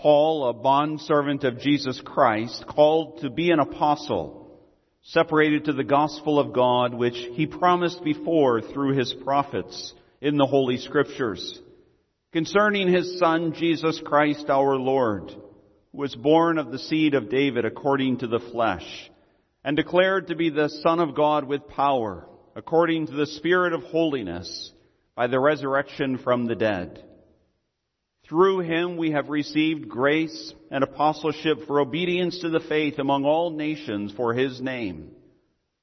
Paul, a bondservant of Jesus Christ, called to be an apostle, separated to the gospel of God, which he promised before through his prophets in the Holy Scriptures, concerning his Son, Jesus Christ our Lord, who was born of the seed of David according to the flesh, and declared to be the Son of God with power, according to the Spirit of holiness, by the resurrection from the dead through him we have received grace and apostleship for obedience to the faith among all nations for his name,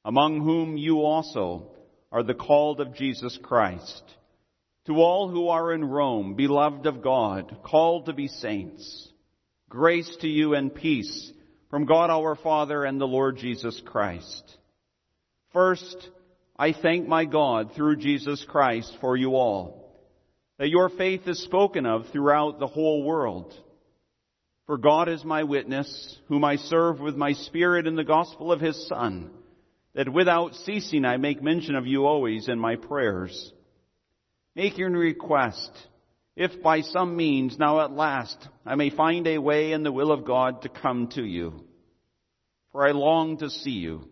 among whom you also are the called of Jesus Christ. To all who are in Rome, beloved of God, called to be saints, grace to you and peace from God our Father and the Lord Jesus Christ. First, I thank my God through Jesus Christ for you all that your faith is spoken of throughout the whole world. For God is my witness, whom I serve with my spirit in the gospel of his Son, that without ceasing I make mention of you always in my prayers. Make your request, if by some means now at last I may find a way in the will of God to come to you. For I long to see you,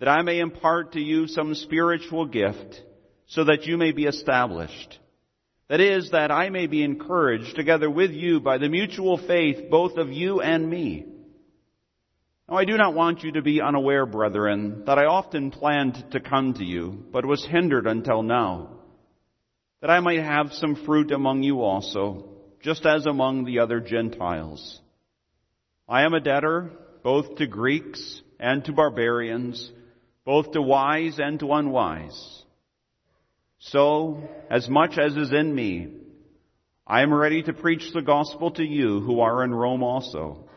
that I may impart to you some spiritual gift, so that you may be established. That is, that I may be encouraged together with you by the mutual faith both of you and me. Now I do not want you to be unaware, brethren, that I often planned to come to you, but was hindered until now, that I might have some fruit among you also, just as among the other Gentiles. I am a debtor both to Greeks and to barbarians, both to wise and to unwise. So, as much as is in me, I am ready to preach the gospel to you who are in Rome also.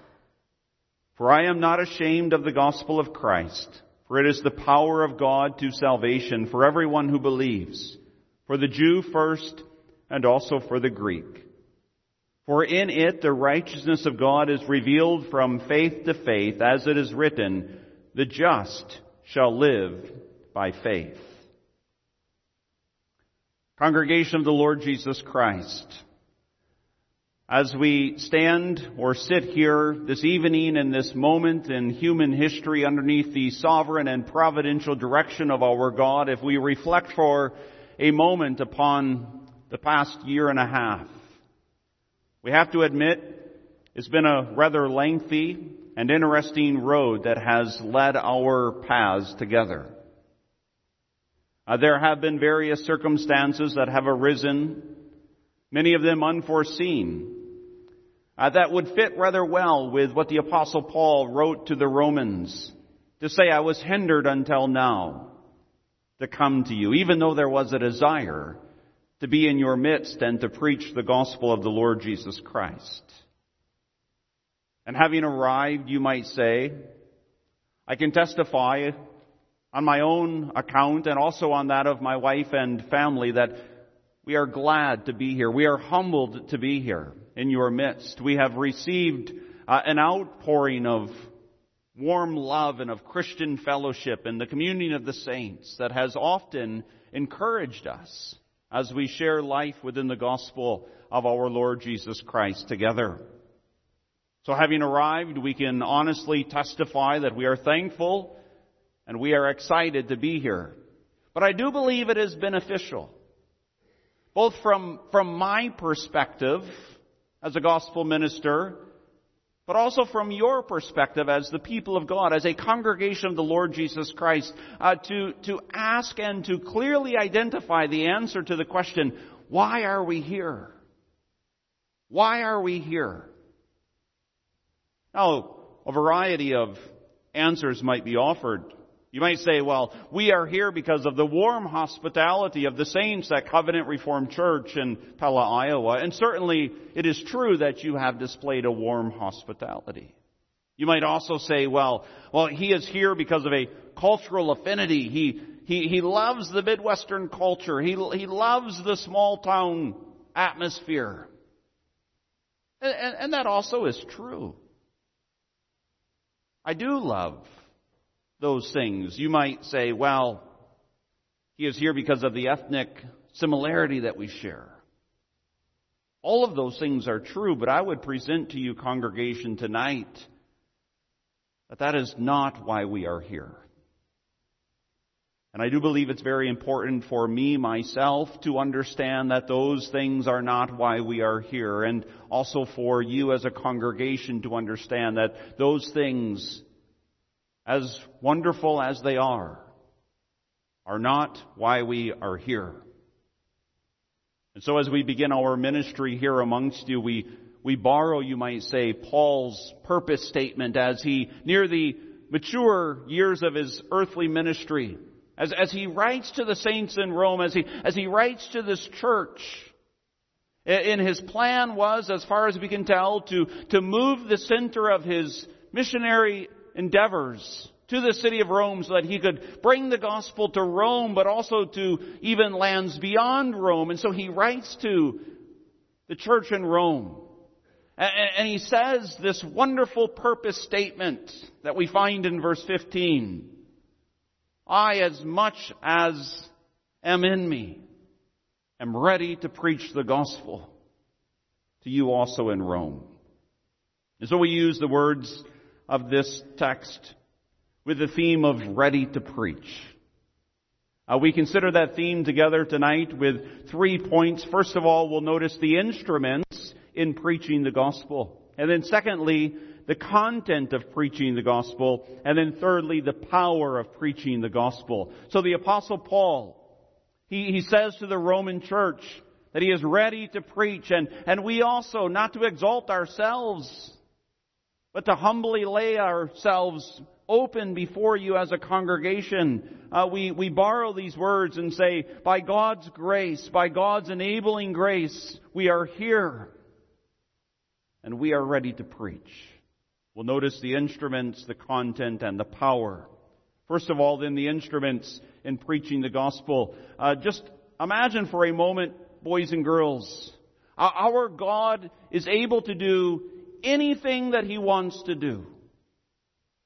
For I am not ashamed of the gospel of Christ, for it is the power of God to salvation for everyone who believes, for the Jew first and also for the Greek. For in it the righteousness of God is revealed from faith to faith, as it is written, the just shall live by faith. Congregation of the Lord Jesus Christ, as we stand or sit here this evening in this moment in human history underneath the sovereign and providential direction of our God, if we reflect for a moment upon the past year and a half, we have to admit it's been a rather lengthy and interesting road that has led our paths together. Uh, there have been various circumstances that have arisen, many of them unforeseen, uh, that would fit rather well with what the apostle Paul wrote to the Romans to say, I was hindered until now to come to you, even though there was a desire to be in your midst and to preach the gospel of the Lord Jesus Christ. And having arrived, you might say, I can testify on my own account and also on that of my wife and family that we are glad to be here. We are humbled to be here in your midst. We have received uh, an outpouring of warm love and of Christian fellowship and the communion of the saints that has often encouraged us as we share life within the gospel of our Lord Jesus Christ together. So having arrived, we can honestly testify that we are thankful and we are excited to be here. But I do believe it is beneficial, both from, from my perspective as a gospel minister, but also from your perspective as the people of God, as a congregation of the Lord Jesus Christ, uh, to, to ask and to clearly identify the answer to the question, why are we here? Why are we here? Now, a variety of answers might be offered you might say, well, we are here because of the warm hospitality of the saints at Covenant Reformed Church in Pella, Iowa. And certainly it is true that you have displayed a warm hospitality. You might also say, well, well, he is here because of a cultural affinity. He, he, he loves the Midwestern culture. He, he loves the small town atmosphere. And, and, and that also is true. I do love those things. You might say, well, he is here because of the ethnic similarity that we share. All of those things are true, but I would present to you, congregation, tonight that that is not why we are here. And I do believe it's very important for me, myself, to understand that those things are not why we are here. And also for you as a congregation to understand that those things, as wonderful as they are, are not why we are here. And so as we begin our ministry here amongst you, we, we borrow, you might say, Paul's purpose statement as he, near the mature years of his earthly ministry, as, as he writes to the saints in Rome, as he, as he writes to this church, in his plan was, as far as we can tell, to, to move the center of his missionary endeavors to the city of Rome so that he could bring the gospel to Rome, but also to even lands beyond Rome. And so he writes to the church in Rome. And he says this wonderful purpose statement that we find in verse 15. I, as much as am in me, am ready to preach the gospel to you also in Rome. And so we use the words of this text with the theme of ready to preach. Uh, we consider that theme together tonight with three points. First of all, we'll notice the instruments in preaching the gospel. And then secondly, the content of preaching the gospel, and then thirdly, the power of preaching the gospel. So the apostle Paul, he, he says to the Roman church that he is ready to preach, and, and we also, not to exalt ourselves, but to humbly lay ourselves open before you as a congregation. Uh, we, we borrow these words and say, by God's grace, by God's enabling grace, we are here and we are ready to preach. We'll notice the instruments, the content, and the power. First of all, then the instruments in preaching the gospel. Uh, just imagine for a moment, boys and girls, our God is able to do anything that He wants to do.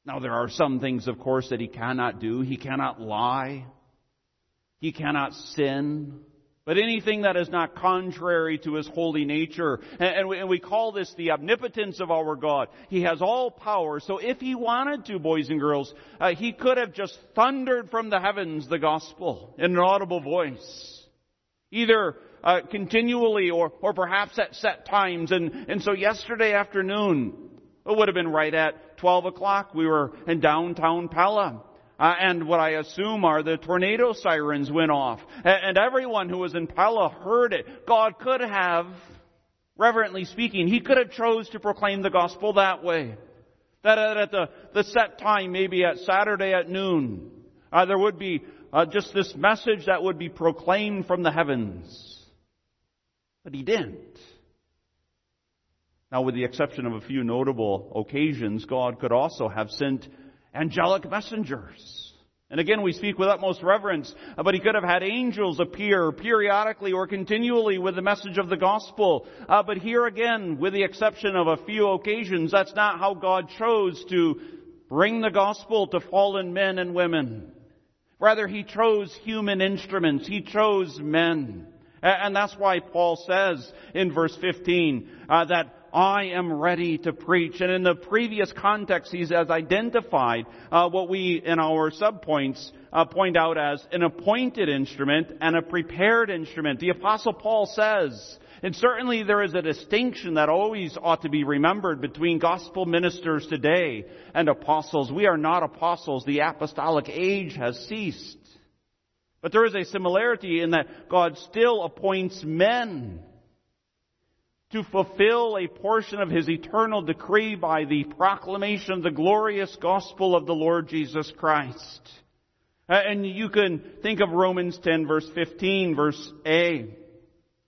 Now there are some things, of course, that He cannot do. He cannot lie. He cannot sin. But anything that is not contrary to His holy nature, and we, call this the omnipotence of our God. He has all power, so if He wanted to, boys and girls, uh, He could have just thundered from the heavens the gospel in an audible voice. Either uh, continually or, or perhaps at set times. And, and so yesterday afternoon, it would have been right at 12 o'clock, we were in downtown Pella. Uh, and what I assume are the tornado sirens went off. And, and everyone who was in Pella heard it. God could have, reverently speaking, He could have chose to proclaim the gospel that way. That at the, the set time, maybe at Saturday at noon, uh, there would be uh, just this message that would be proclaimed from the heavens. But He didn't. Now, with the exception of a few notable occasions, God could also have sent angelic messengers. And again, we speak with utmost reverence, but he could have had angels appear periodically or continually with the message of the gospel. Uh, but here again, with the exception of a few occasions, that's not how God chose to bring the gospel to fallen men and women. Rather, he chose human instruments. He chose men. And that's why Paul says in verse 15 uh, that I am ready to preach. And in the previous context, he has identified uh, what we, in our subpoints, uh, point out as an appointed instrument and a prepared instrument. The Apostle Paul says, and certainly there is a distinction that always ought to be remembered between gospel ministers today and apostles. We are not apostles. The apostolic age has ceased. But there is a similarity in that God still appoints men to fulfill a portion of his eternal decree by the proclamation of the glorious gospel of the Lord Jesus Christ. And you can think of Romans 10 verse 15 verse A.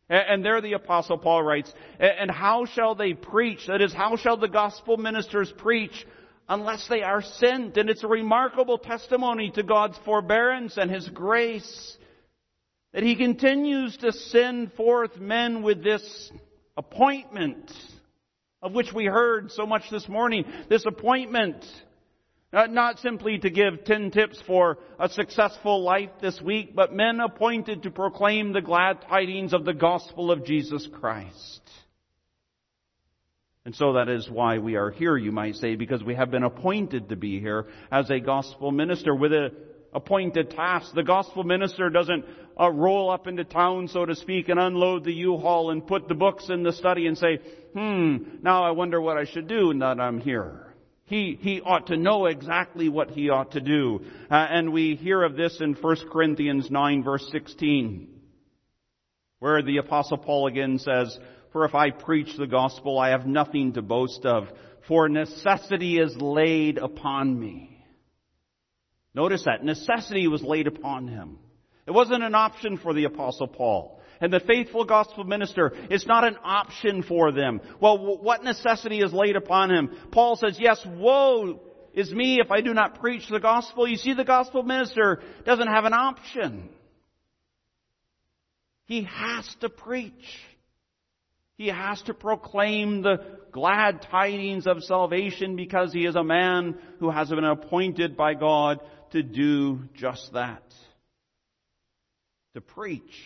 And there the apostle Paul writes, and how shall they preach? That is, how shall the gospel ministers preach unless they are sent? And it's a remarkable testimony to God's forbearance and His grace that He continues to send forth men with this appointment of which we heard so much this morning. This appointment, not simply to give 10 tips for a successful life this week, but men appointed to proclaim the glad tidings of the gospel of Jesus Christ. And so that is why we are here, you might say, because we have been appointed to be here as a gospel minister with a appointed task. The gospel minister doesn't uh, roll up into town, so to speak, and unload the U-Haul and put the books in the study and say, hmm, now I wonder what I should do now that I'm here. He, he ought to know exactly what he ought to do. Uh, and we hear of this in 1 Corinthians 9 verse 16, where the apostle Paul again says, For if I preach the gospel, I have nothing to boast of, for necessity is laid upon me. Notice that. Necessity was laid upon him. It wasn't an option for the apostle Paul. And the faithful gospel minister, it's not an option for them. Well, what necessity is laid upon him? Paul says, yes, woe is me if I do not preach the gospel. You see, the gospel minister doesn't have an option. He has to preach. He has to proclaim the glad tidings of salvation because he is a man who has been appointed by God to do just that. To preach.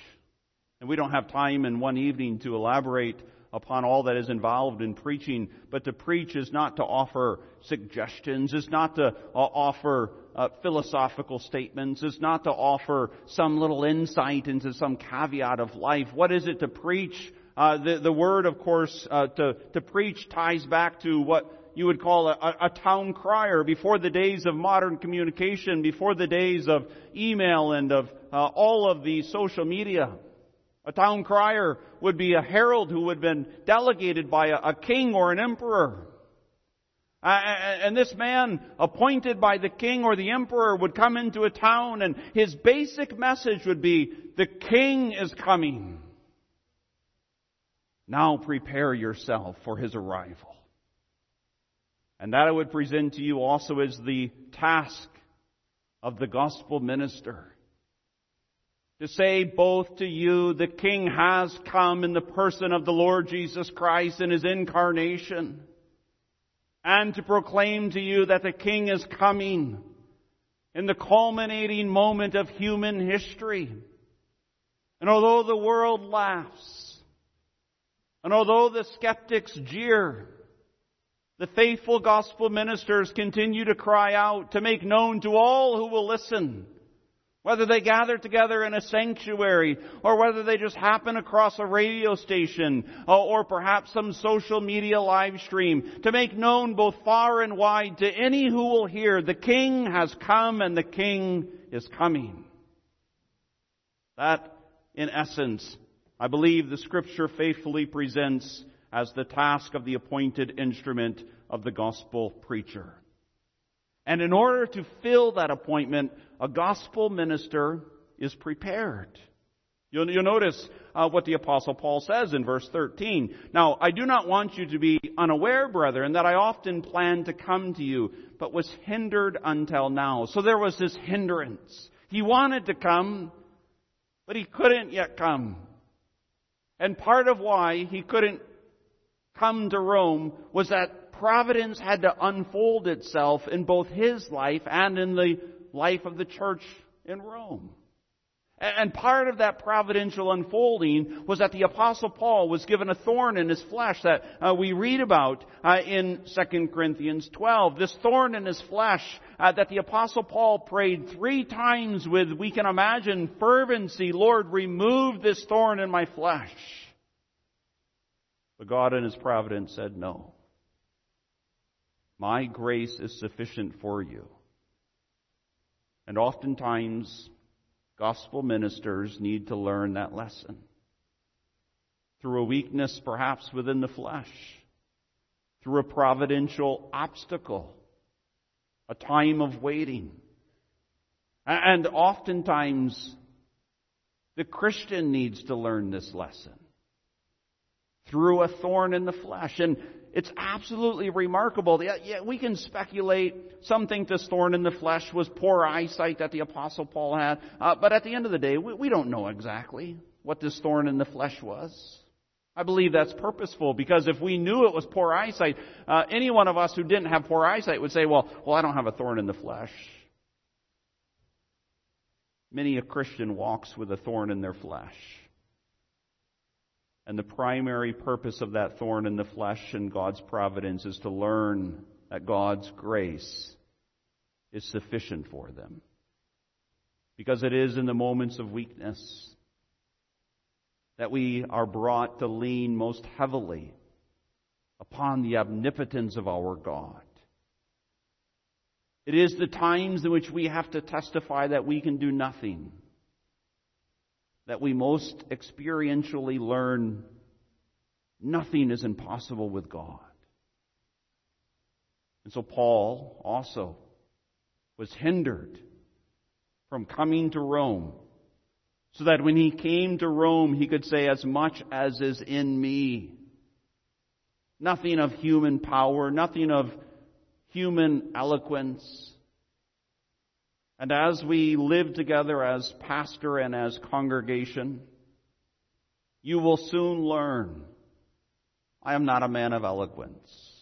And we don't have time in one evening to elaborate upon all that is involved in preaching, but to preach is not to offer suggestions, is not to uh, offer uh, philosophical statements, is not to offer some little insight into some caveat of life. What is it to preach? Uh, the, the word, of course, uh, to, to preach ties back to what you would call a, a, town crier before the days of modern communication, before the days of email and of uh, all of the social media. A town crier would be a herald who would have been delegated by a, a king or an emperor. Uh, and this man, appointed by the king or the emperor, would come into a town and his basic message would be, the king is coming. Now prepare yourself for his arrival. And that I would present to you also as the task of the gospel minister to say both to you, the King has come in the person of the Lord Jesus Christ in His incarnation, and to proclaim to you that the King is coming in the culminating moment of human history. And although the world laughs, and although the skeptics jeer, the faithful gospel ministers continue to cry out to make known to all who will listen whether they gather together in a sanctuary, or whether they just happen across a radio station, uh, or perhaps some social media live stream, to make known both far and wide to any who will hear, the King has come and the King is coming. That, in essence, I believe the Scripture faithfully presents as the task of the appointed instrument of the gospel preacher. And in order to fill that appointment, a gospel minister is prepared. You'll, you'll notice uh, what the apostle Paul says in verse 13. Now, I do not want you to be unaware, brethren, that I often planned to come to you, but was hindered until now. So there was this hindrance. He wanted to come, but he couldn't yet come. And part of why he couldn't come to Rome was that providence had to unfold itself in both his life and in the life of the church in Rome. And part of that providential unfolding was that the apostle Paul was given a thorn in his flesh that uh, we read about uh, in 2 Corinthians 12. This thorn in his flesh uh, that the apostle Paul prayed three times with, we can imagine, fervency, Lord, remove this thorn in my flesh. But God in his providence said no. My grace is sufficient for you. And oftentimes, gospel ministers need to learn that lesson. Through a weakness perhaps within the flesh, through a providential obstacle, a time of waiting. And oftentimes, the Christian needs to learn this lesson through a thorn in the flesh. And it's absolutely remarkable. We can speculate. Some think this thorn in the flesh was poor eyesight that the Apostle Paul had. Uh, but at the end of the day, we, we don't know exactly what this thorn in the flesh was. I believe that's purposeful because if we knew it was poor eyesight, uh, any one of us who didn't have poor eyesight would say, well, well, I don't have a thorn in the flesh. Many a Christian walks with a thorn in their flesh. And the primary purpose of that thorn in the flesh and God's providence is to learn that God's grace is sufficient for them. Because it is in the moments of weakness that we are brought to lean most heavily upon the omnipotence of our God. It is the times in which we have to testify that we can do nothing, that we most experientially learn nothing is impossible with God. And so Paul also was hindered from coming to Rome so that when he came to Rome, he could say, as much as is in me. Nothing of human power, nothing of human eloquence. And as we live together as pastor and as congregation, you will soon learn I am not a man of eloquence.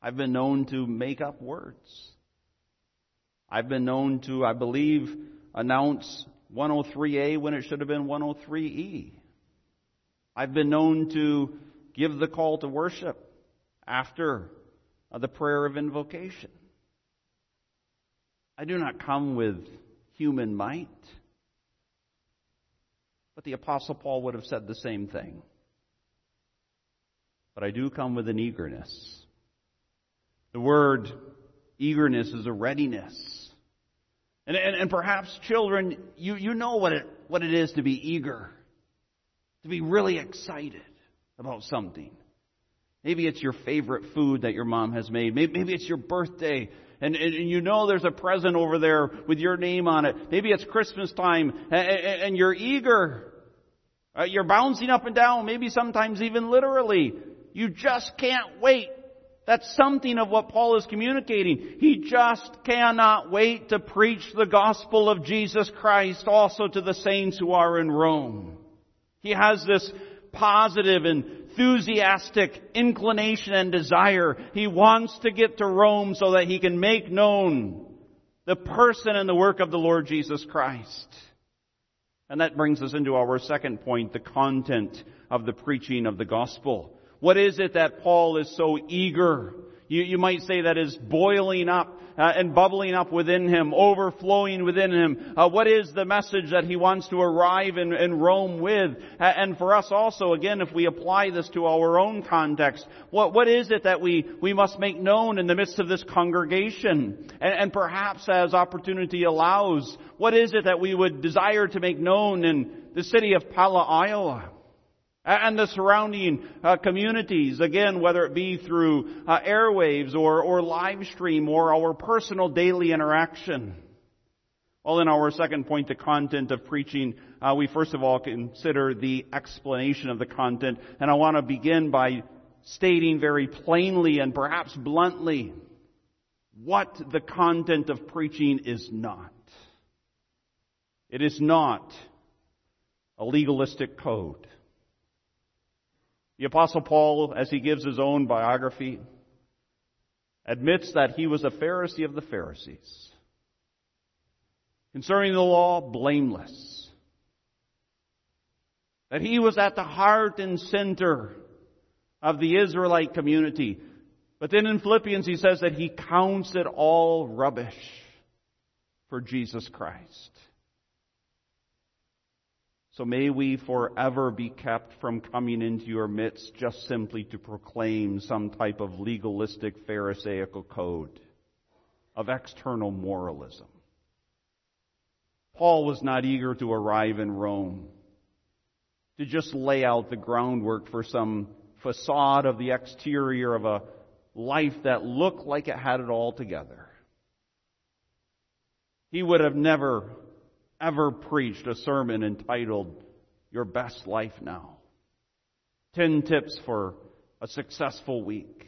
I've been known to make up words. I've been known to, I believe, announce 103A when it should have been 103E. I've been known to give the call to worship after the prayer of invocation. I do not come with human might. But the Apostle Paul would have said the same thing. But I do come with an eagerness. The word eagerness is a readiness. And, and, and perhaps children, you, you know what it, what it is to be eager, to be really excited about something. Maybe it's your favorite food that your mom has made. Maybe, maybe it's your birthday and, and, and, you know there's a present over there with your name on it. Maybe it's Christmas time and, and you're eager. Uh, you're bouncing up and down, maybe sometimes even literally. You just can't wait that's something of what Paul is communicating. He just cannot wait to preach the gospel of Jesus Christ also to the saints who are in Rome. He has this positive, enthusiastic inclination and desire. He wants to get to Rome so that he can make known the person and the work of the Lord Jesus Christ. And that brings us into our second point, the content of the preaching of the gospel. What is it that Paul is so eager? You, you might say that is boiling up uh, and bubbling up within him, overflowing within him. Uh, what is the message that he wants to arrive in, in Rome with? Uh, and for us also, again, if we apply this to our own context, what, what is it that we, we must make known in the midst of this congregation? And, and perhaps as opportunity allows, what is it that we would desire to make known in the city of Pella, Iowa? And the surrounding uh, communities, again, whether it be through uh, airwaves or, or live stream or our personal daily interaction. Well, in our second point, the content of preaching, uh, we first of all consider the explanation of the content, and I want to begin by stating very plainly and perhaps bluntly what the content of preaching is not. It is not a legalistic code. The apostle Paul, as he gives his own biography, admits that he was a Pharisee of the Pharisees. Concerning the law, blameless. That he was at the heart and center of the Israelite community. But then in Philippians he says that he counts it all rubbish for Jesus Christ. So may we forever be kept from coming into your midst just simply to proclaim some type of legalistic Pharisaical code of external moralism. Paul was not eager to arrive in Rome to just lay out the groundwork for some facade of the exterior of a life that looked like it had it all together. He would have never ever preached a sermon entitled Your Best Life Now. Ten tips for a successful week.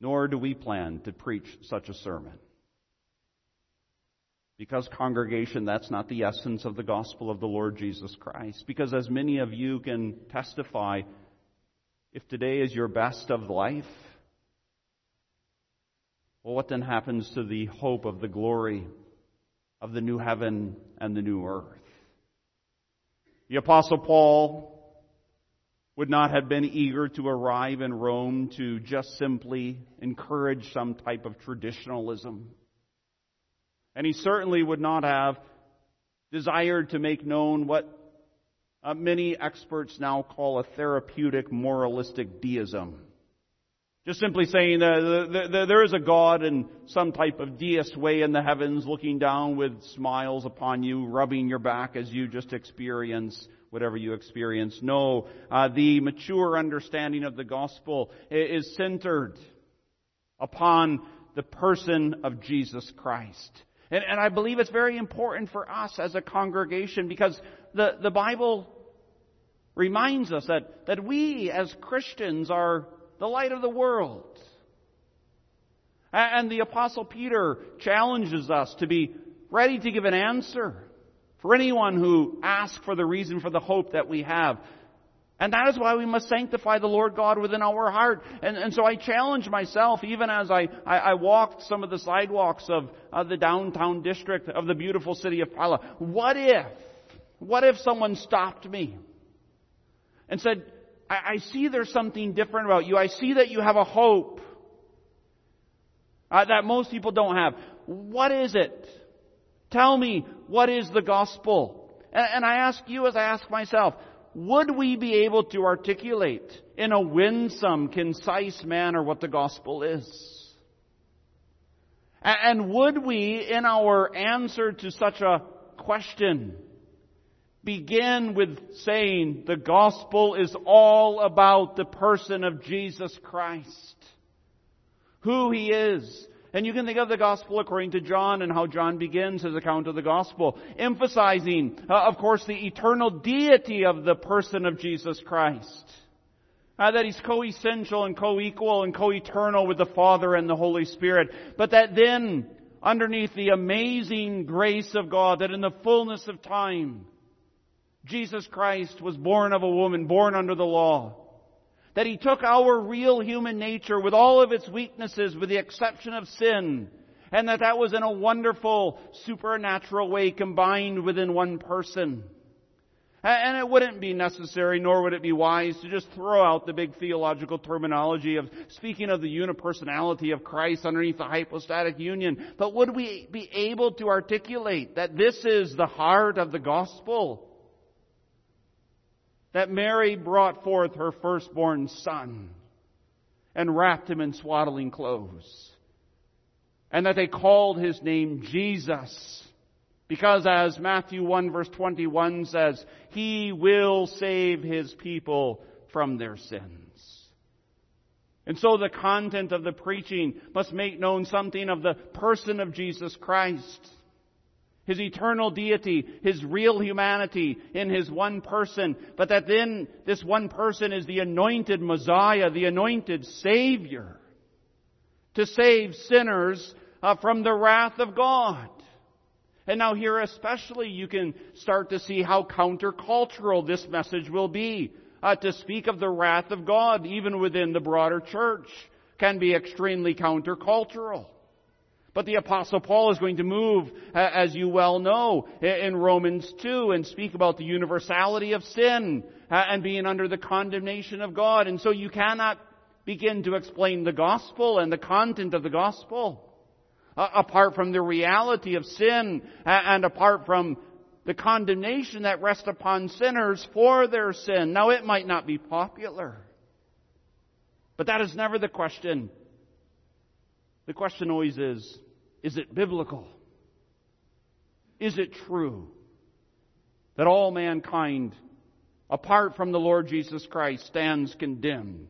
Nor do we plan to preach such a sermon. Because, congregation, that's not the essence of the gospel of the Lord Jesus Christ. Because, as many of you can testify, if today is your best of life, well, what then happens to the hope of the glory of the new heaven and the new earth. The apostle Paul would not have been eager to arrive in Rome to just simply encourage some type of traditionalism. And he certainly would not have desired to make known what uh, many experts now call a therapeutic moralistic deism. Just simply saying that there is a God in some type of deist way in the heavens looking down with smiles upon you, rubbing your back as you just experience whatever you experience. No, uh, the mature understanding of the gospel is centered upon the person of Jesus Christ. And, and I believe it's very important for us as a congregation because the, the Bible reminds us that, that we as Christians are the light of the world. And the apostle Peter challenges us to be ready to give an answer for anyone who asks for the reason for the hope that we have. And that is why we must sanctify the Lord God within our heart. And, and so I challenge myself, even as I, I, I walked some of the sidewalks of, of the downtown district of the beautiful city of Pella. What if, what if someone stopped me and said, I, I see there's something different about you. I see that you have a hope uh, that most people don't have. What is it? Tell me, what is the gospel? And, and I ask you as I ask myself, would we be able to articulate in a winsome, concise manner what the gospel is? And would we, in our answer to such a question, begin with saying the gospel is all about the person of Jesus Christ? Who He is, and you can think of the gospel according to John and how John begins his account of the gospel, emphasizing, uh, of course, the eternal deity of the person of Jesus Christ. Uh, that he's co-essential and co-equal and co-eternal with the Father and the Holy Spirit. But that then, underneath the amazing grace of God, that in the fullness of time, Jesus Christ was born of a woman, born under the law that He took our real human nature with all of its weaknesses, with the exception of sin, and that that was in a wonderful supernatural way combined within one person. And it wouldn't be necessary, nor would it be wise, to just throw out the big theological terminology of speaking of the unipersonality of Christ underneath the hypostatic union. But would we be able to articulate that this is the heart of the gospel? That Mary brought forth her firstborn son and wrapped him in swaddling clothes. And that they called his name Jesus. Because as Matthew 1 verse 21 says, He will save His people from their sins. And so the content of the preaching must make known something of the person of Jesus Christ his eternal deity, his real humanity in his one person, but that then this one person is the anointed Messiah, the anointed Savior, to save sinners uh, from the wrath of God. And now here especially you can start to see how countercultural this message will be. Uh, to speak of the wrath of God, even within the broader church, can be extremely countercultural. But the apostle Paul is going to move, as you well know, in Romans 2 and speak about the universality of sin and being under the condemnation of God. And so you cannot begin to explain the gospel and the content of the gospel apart from the reality of sin and apart from the condemnation that rests upon sinners for their sin. Now it might not be popular, but that is never the question. The question always is, is it biblical? Is it true that all mankind, apart from the Lord Jesus Christ, stands condemned?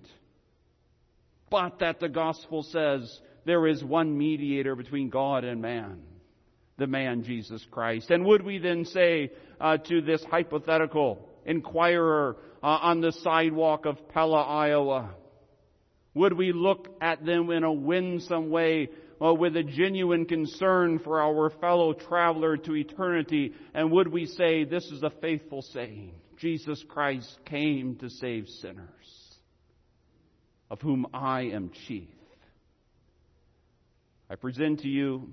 But that the gospel says there is one mediator between God and man, the man Jesus Christ. And would we then say uh, to this hypothetical inquirer uh, on the sidewalk of Pella, Iowa, would we look at them in a winsome way uh, with a genuine concern for our fellow traveler to eternity? And would we say, this is a faithful saying, Jesus Christ came to save sinners, of whom I am chief? I present to you,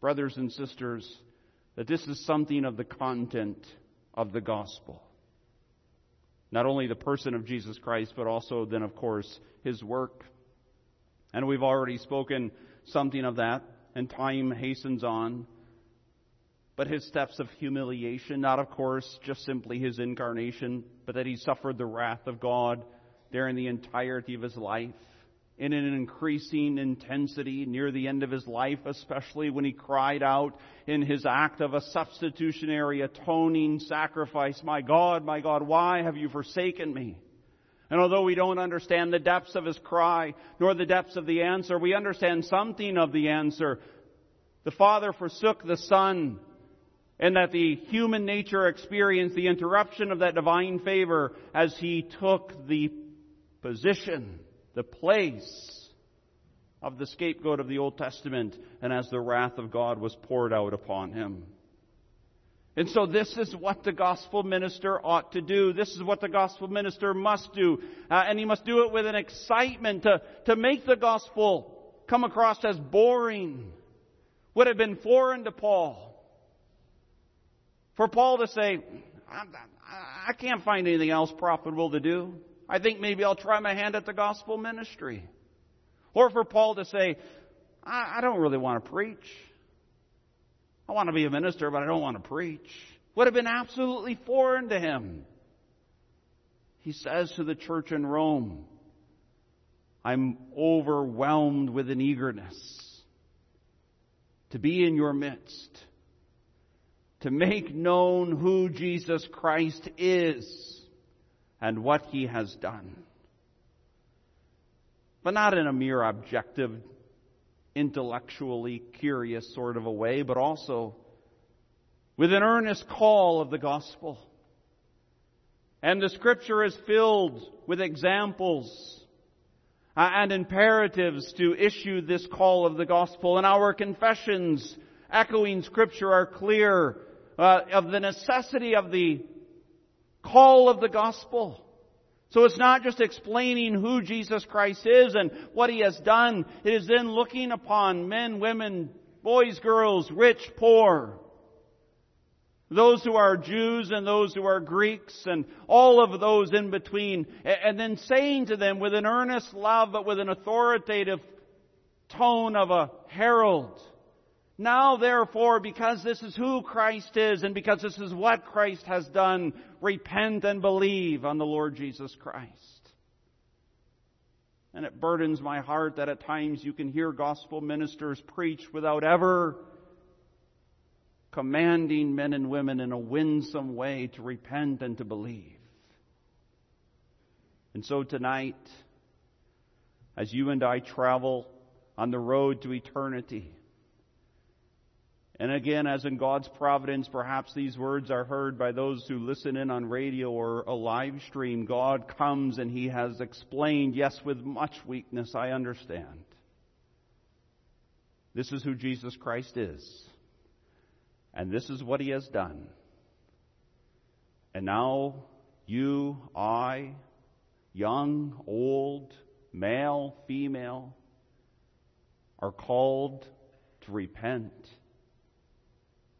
brothers and sisters, that this is something of the content of the gospel. Not only the person of Jesus Christ, but also then, of course, his work. And we've already spoken something of that, and time hastens on. But his steps of humiliation, not of course just simply his incarnation, but that he suffered the wrath of God during the entirety of his life in an increasing intensity near the end of his life, especially when he cried out in his act of a substitutionary atoning sacrifice, My God, my God, why have you forsaken me? And although we don't understand the depths of his cry, nor the depths of the answer, we understand something of the answer. The Father forsook the Son, and that the human nature experienced the interruption of that divine favor as he took the position the place of the scapegoat of the Old Testament and as the wrath of God was poured out upon him. And so this is what the gospel minister ought to do. This is what the gospel minister must do. Uh, and he must do it with an excitement to, to make the gospel come across as boring. Would have been foreign to Paul. For Paul to say, I, can't find anything else profitable to do. I think maybe I'll try my hand at the gospel ministry. Or for Paul to say, I don't really want to preach. I want to be a minister, but I don't want to preach. Would have been absolutely foreign to him. He says to the church in Rome, I'm overwhelmed with an eagerness to be in your midst, to make known who Jesus Christ is and what he has done. But not in a mere objective, intellectually curious sort of a way, but also with an earnest call of the gospel. And the scripture is filled with examples uh, and imperatives to issue this call of the gospel. And our confessions echoing scripture are clear uh, of the necessity of the call of the gospel. So it's not just explaining who Jesus Christ is and what He has done. It is then looking upon men, women, boys, girls, rich, poor, those who are Jews and those who are Greeks and all of those in between, and then saying to them with an earnest love but with an authoritative tone of a herald, now therefore, because this is who Christ is and because this is what Christ has done, repent and believe on the Lord Jesus Christ. And it burdens my heart that at times you can hear gospel ministers preach without ever commanding men and women in a winsome way to repent and to believe. And so tonight, as you and I travel on the road to eternity, and again, as in God's providence, perhaps these words are heard by those who listen in on radio or a live stream. God comes and He has explained, yes, with much weakness, I understand. This is who Jesus Christ is. And this is what He has done. And now, you, I, young, old, male, female, are called to repent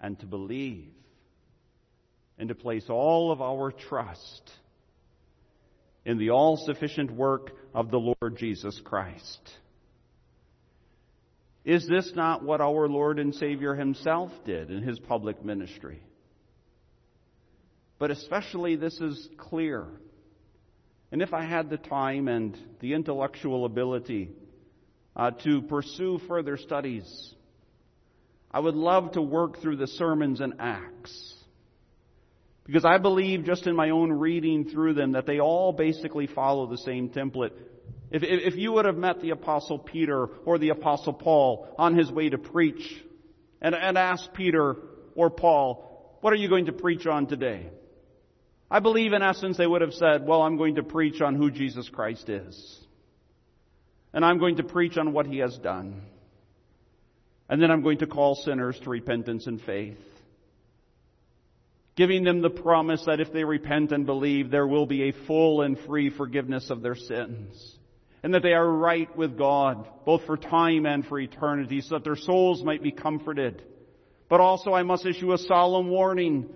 and to believe and to place all of our trust in the all sufficient work of the Lord Jesus Christ. Is this not what our Lord and Savior Himself did in His public ministry? But especially this is clear. And if I had the time and the intellectual ability uh, to pursue further studies I would love to work through the sermons and Acts. Because I believe just in my own reading through them that they all basically follow the same template. If, if you would have met the apostle Peter or the apostle Paul on his way to preach and, and asked Peter or Paul, what are you going to preach on today? I believe in essence they would have said, well, I'm going to preach on who Jesus Christ is. And I'm going to preach on what he has done. And then I'm going to call sinners to repentance and faith. Giving them the promise that if they repent and believe, there will be a full and free forgiveness of their sins. And that they are right with God, both for time and for eternity, so that their souls might be comforted. But also I must issue a solemn warning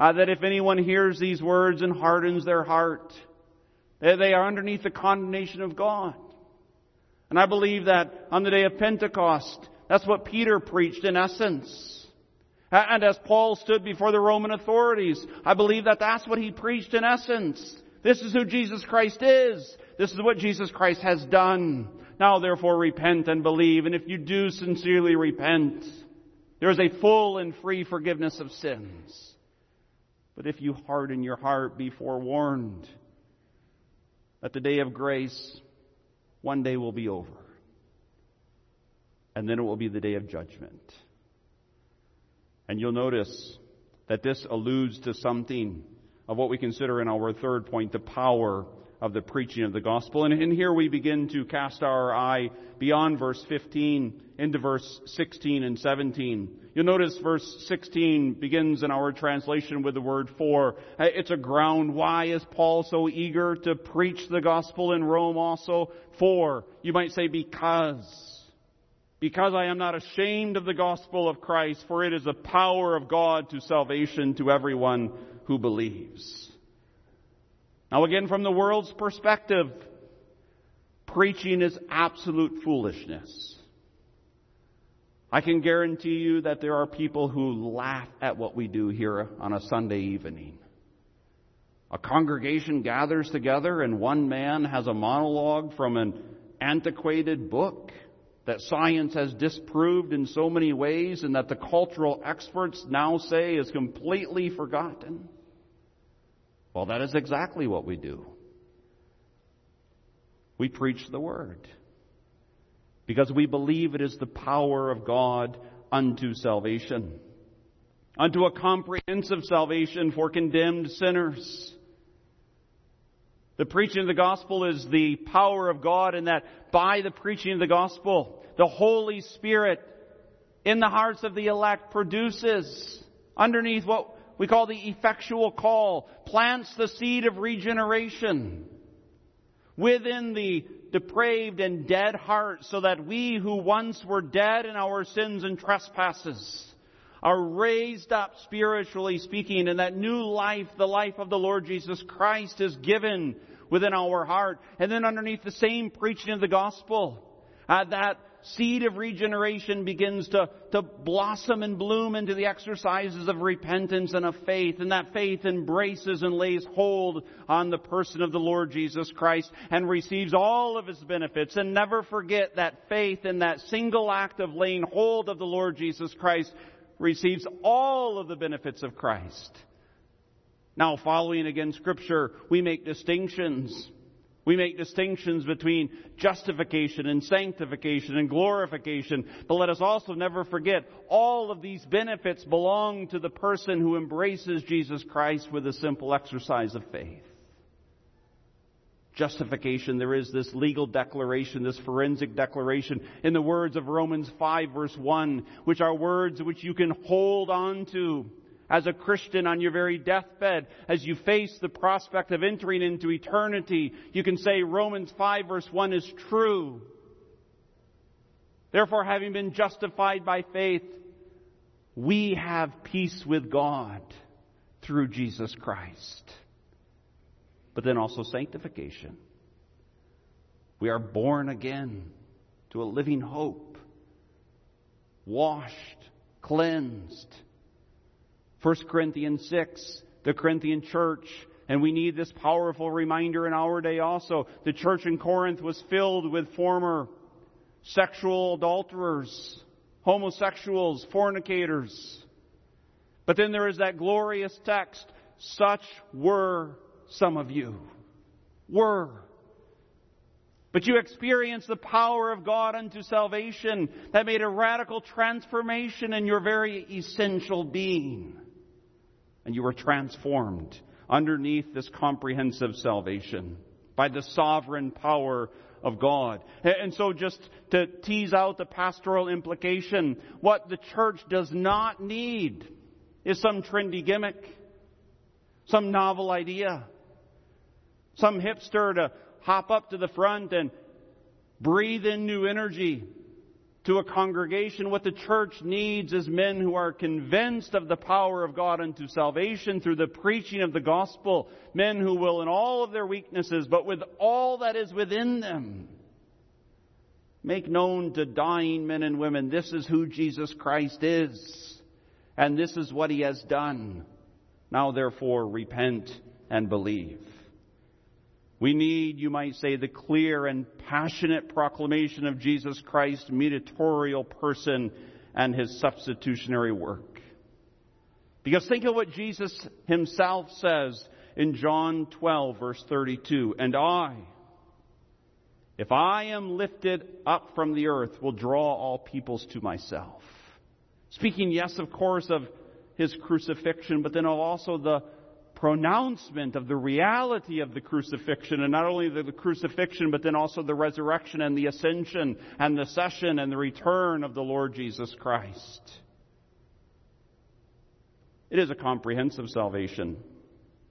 Uh, that if anyone hears these words and hardens their heart, that they are underneath the condemnation of God. And I believe that on the day of Pentecost, that's what Peter preached in essence. And as Paul stood before the Roman authorities, I believe that that's what he preached in essence. This is who Jesus Christ is. This is what Jesus Christ has done. Now therefore repent and believe. And if you do sincerely repent, there is a full and free forgiveness of sins. But if you harden your heart, be forewarned that the day of grace one day will be over. And then it will be the day of judgment. And you'll notice that this alludes to something of what we consider in our third point, the power of the preaching of the gospel. And, and here we begin to cast our eye beyond verse 15 into verse 16 and 17. You'll notice verse 16 begins in our translation with the word for. It's a ground. Why is Paul so eager to preach the gospel in Rome also? For. You might say because. Because I am not ashamed of the gospel of Christ, for it is the power of God to salvation to everyone who believes. Now again, from the world's perspective, preaching is absolute foolishness. I can guarantee you that there are people who laugh at what we do here on a Sunday evening. A congregation gathers together and one man has a monologue from an antiquated book that science has disproved in so many ways and that the cultural experts now say is completely forgotten. Well, that is exactly what we do. We preach the Word. Because we believe it is the power of God unto salvation. Unto a comprehensive salvation for condemned sinners. The preaching of the gospel is the power of God in that by the preaching of the gospel, the Holy Spirit in the hearts of the elect produces underneath what we call the effectual call, plants the seed of regeneration within the depraved and dead heart so that we who once were dead in our sins and trespasses are raised up spiritually speaking and that new life, the life of the Lord Jesus Christ is given within our heart. And then underneath the same preaching of the gospel, uh, that seed of regeneration begins to, to blossom and bloom into the exercises of repentance and of faith. And that faith embraces and lays hold on the person of the Lord Jesus Christ and receives all of his benefits. And never forget that faith in that single act of laying hold of the Lord Jesus Christ receives all of the benefits of Christ. Now, following again Scripture, we make distinctions we make distinctions between justification and sanctification and glorification, but let us also never forget all of these benefits belong to the person who embraces Jesus Christ with a simple exercise of faith. Justification, there is this legal declaration, this forensic declaration in the words of Romans 5 verse 1, which are words which you can hold on to as a Christian on your very deathbed, as you face the prospect of entering into eternity, you can say Romans 5 verse 1 is true. Therefore, having been justified by faith, we have peace with God through Jesus Christ. But then also sanctification. We are born again to a living hope, washed, cleansed, 1 Corinthians 6, the Corinthian church, and we need this powerful reminder in our day also. The church in Corinth was filled with former sexual adulterers, homosexuals, fornicators. But then there is that glorious text, such were some of you. Were. But you experienced the power of God unto salvation that made a radical transformation in your very essential being and you were transformed underneath this comprehensive salvation by the sovereign power of God. And so just to tease out the pastoral implication, what the church does not need is some trendy gimmick, some novel idea, some hipster to hop up to the front and breathe in new energy. to a congregation. What the church needs is men who are convinced of the power of God unto salvation through the preaching of the gospel. Men who will, in all of their weaknesses, but with all that is within them, make known to dying men and women this is who Jesus Christ is, and this is what he has done. Now, therefore, repent and believe. We need, you might say, the clear and passionate proclamation of Jesus Christ's mediatorial person and his substitutionary work. Because think of what Jesus himself says in John 12, verse 32. And I, if I am lifted up from the earth, will draw all peoples to myself. Speaking, yes, of course, of his crucifixion, but then also the pronouncement of the reality of the crucifixion, and not only the, the, crucifixion, but then also the resurrection and the ascension and the session and the return of the Lord Jesus Christ. It is a comprehensive salvation.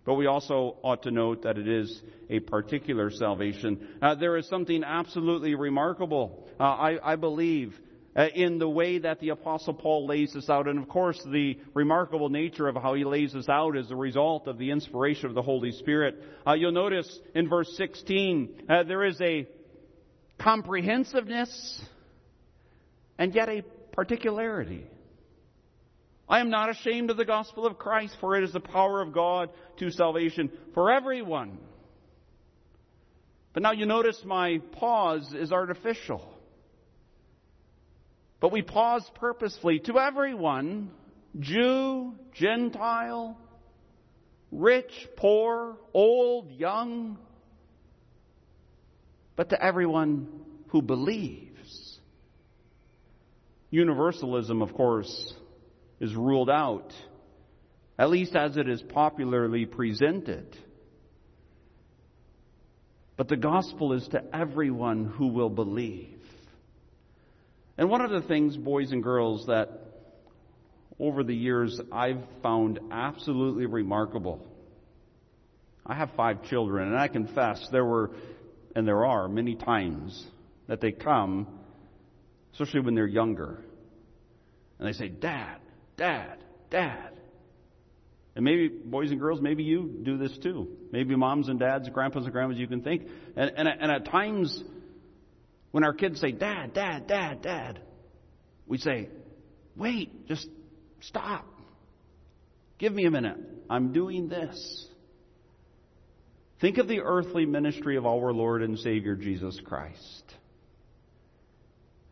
But we also ought to note that it is a particular salvation. Uh, there is something absolutely remarkable, uh, I, I believe, in the way that the Apostle Paul lays this out. And of course, the remarkable nature of how he lays this out is the result of the inspiration of the Holy Spirit. Uh, you'll notice in verse 16, uh, there is a comprehensiveness and yet a particularity. I am not ashamed of the gospel of Christ, for it is the power of God to salvation for everyone. But now you notice my pause is artificial. But we pause purposefully to everyone Jew, Gentile, rich, poor, old, young, but to everyone who believes. Universalism, of course, is ruled out, at least as it is popularly presented. But the gospel is to everyone who will believe. And one of the things, boys and girls, that over the years I've found absolutely remarkable. I have five children, and I confess there were, and there are many times that they come, especially when they're younger, and they say, Dad, Dad, Dad. And maybe, boys and girls, maybe you do this too. Maybe moms and dads, grandpas and grandmas, you can think. And, and, and at times, when our kids say, Dad, Dad, Dad, Dad, we say, Wait, just stop. Give me a minute. I'm doing this. Think of the earthly ministry of our Lord and Savior Jesus Christ.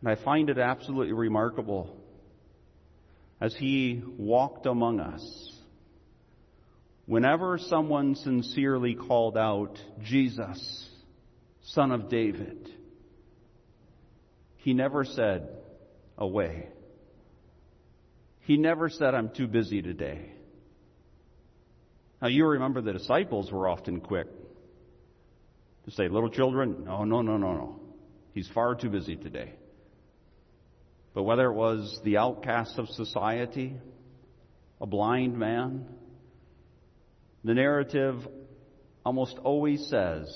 And I find it absolutely remarkable as he walked among us. Whenever someone sincerely called out, Jesus, Son of David, he never said, away. He never said, I'm too busy today. Now, you remember the disciples were often quick to say, Little children, no, no, no, no, no. He's far too busy today. But whether it was the outcast of society, a blind man, the narrative almost always says,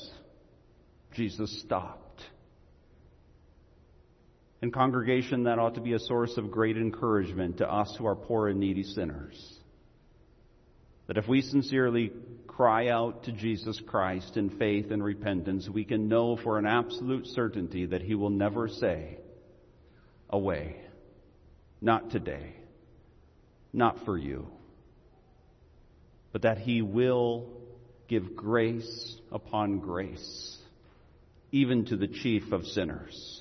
Jesus stopped. And congregation, that ought to be a source of great encouragement to us who are poor and needy sinners. That if we sincerely cry out to Jesus Christ in faith and repentance, we can know for an absolute certainty that He will never say, away. Not today. Not for you. But that He will give grace upon grace, even to the chief of sinners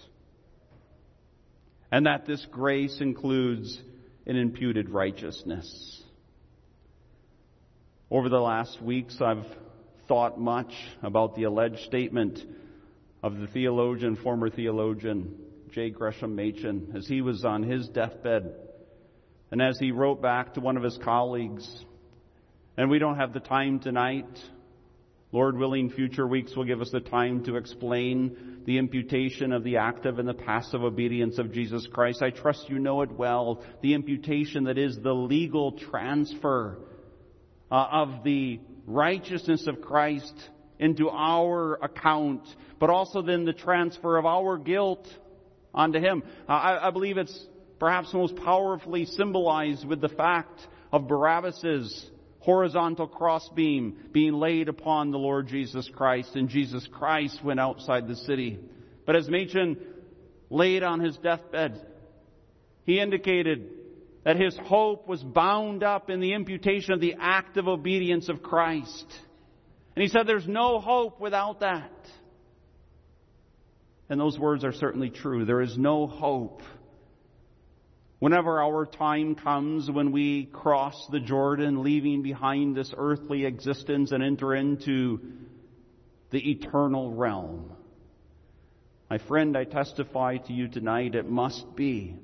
and that this grace includes an imputed righteousness. Over the last weeks, I've thought much about the alleged statement of the theologian, former theologian, J. Gresham Machen, as he was on his deathbed and as he wrote back to one of his colleagues. And we don't have the time tonight Lord willing, future weeks will give us the time to explain the imputation of the active and the passive obedience of Jesus Christ. I trust you know it well. The imputation that is the legal transfer uh, of the righteousness of Christ into our account, but also then the transfer of our guilt onto him. I, I believe it's perhaps most powerfully symbolized with the fact of Barabbas's horizontal crossbeam being laid upon the Lord Jesus Christ, and Jesus Christ went outside the city. But as Machen laid on his deathbed, he indicated that his hope was bound up in the imputation of the act of obedience of Christ. And he said there's no hope without that. And those words are certainly true. There is no hope Whenever our time comes when we cross the Jordan, leaving behind this earthly existence and enter into the eternal realm. My friend, I testify to you tonight, it must be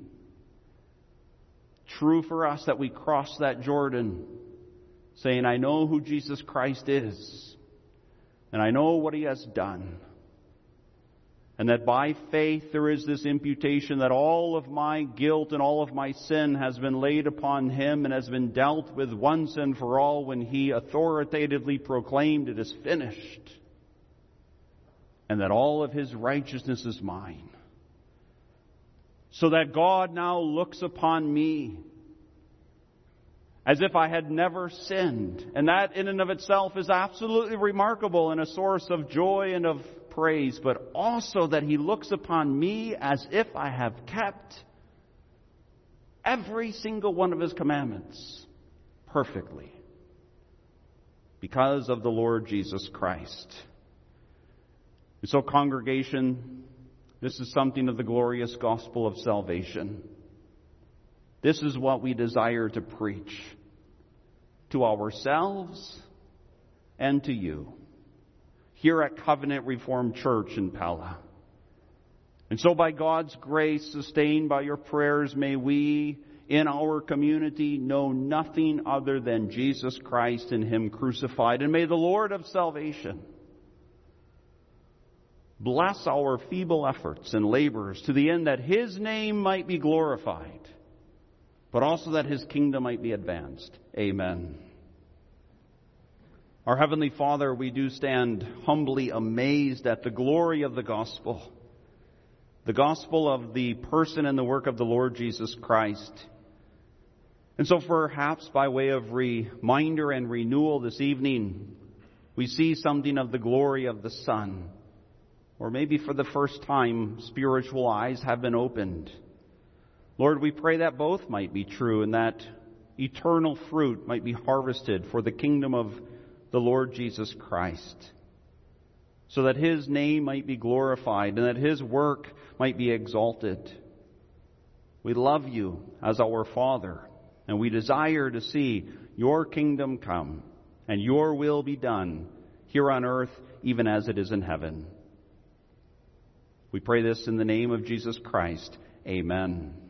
true for us that we cross that Jordan saying, I know who Jesus Christ is, and I know what he has done. And that by faith there is this imputation that all of my guilt and all of my sin has been laid upon him and has been dealt with once and for all when he authoritatively proclaimed it is finished. And that all of his righteousness is mine. So that God now looks upon me as if I had never sinned. And that in and of itself is absolutely remarkable and a source of joy and of praise, but also that he looks upon me as if I have kept every single one of his commandments perfectly because of the Lord Jesus Christ. And so, congregation, this is something of the glorious gospel of salvation. This is what we desire to preach to ourselves and to you here at Covenant Reformed Church in Pella. And so by God's grace, sustained by your prayers, may we in our community know nothing other than Jesus Christ and Him crucified. And may the Lord of salvation bless our feeble efforts and labors to the end that His name might be glorified, but also that His kingdom might be advanced. Amen. Our Heavenly Father, we do stand humbly amazed at the glory of the gospel, the gospel of the person and the work of the Lord Jesus Christ. And so perhaps by way of reminder and renewal this evening, we see something of the glory of the Son. Or maybe for the first time, spiritual eyes have been opened. Lord, we pray that both might be true and that eternal fruit might be harvested for the kingdom of the Lord Jesus Christ, so that His name might be glorified and that His work might be exalted. We love you as our Father, and we desire to see your kingdom come and your will be done here on earth, even as it is in heaven. We pray this in the name of Jesus Christ. Amen.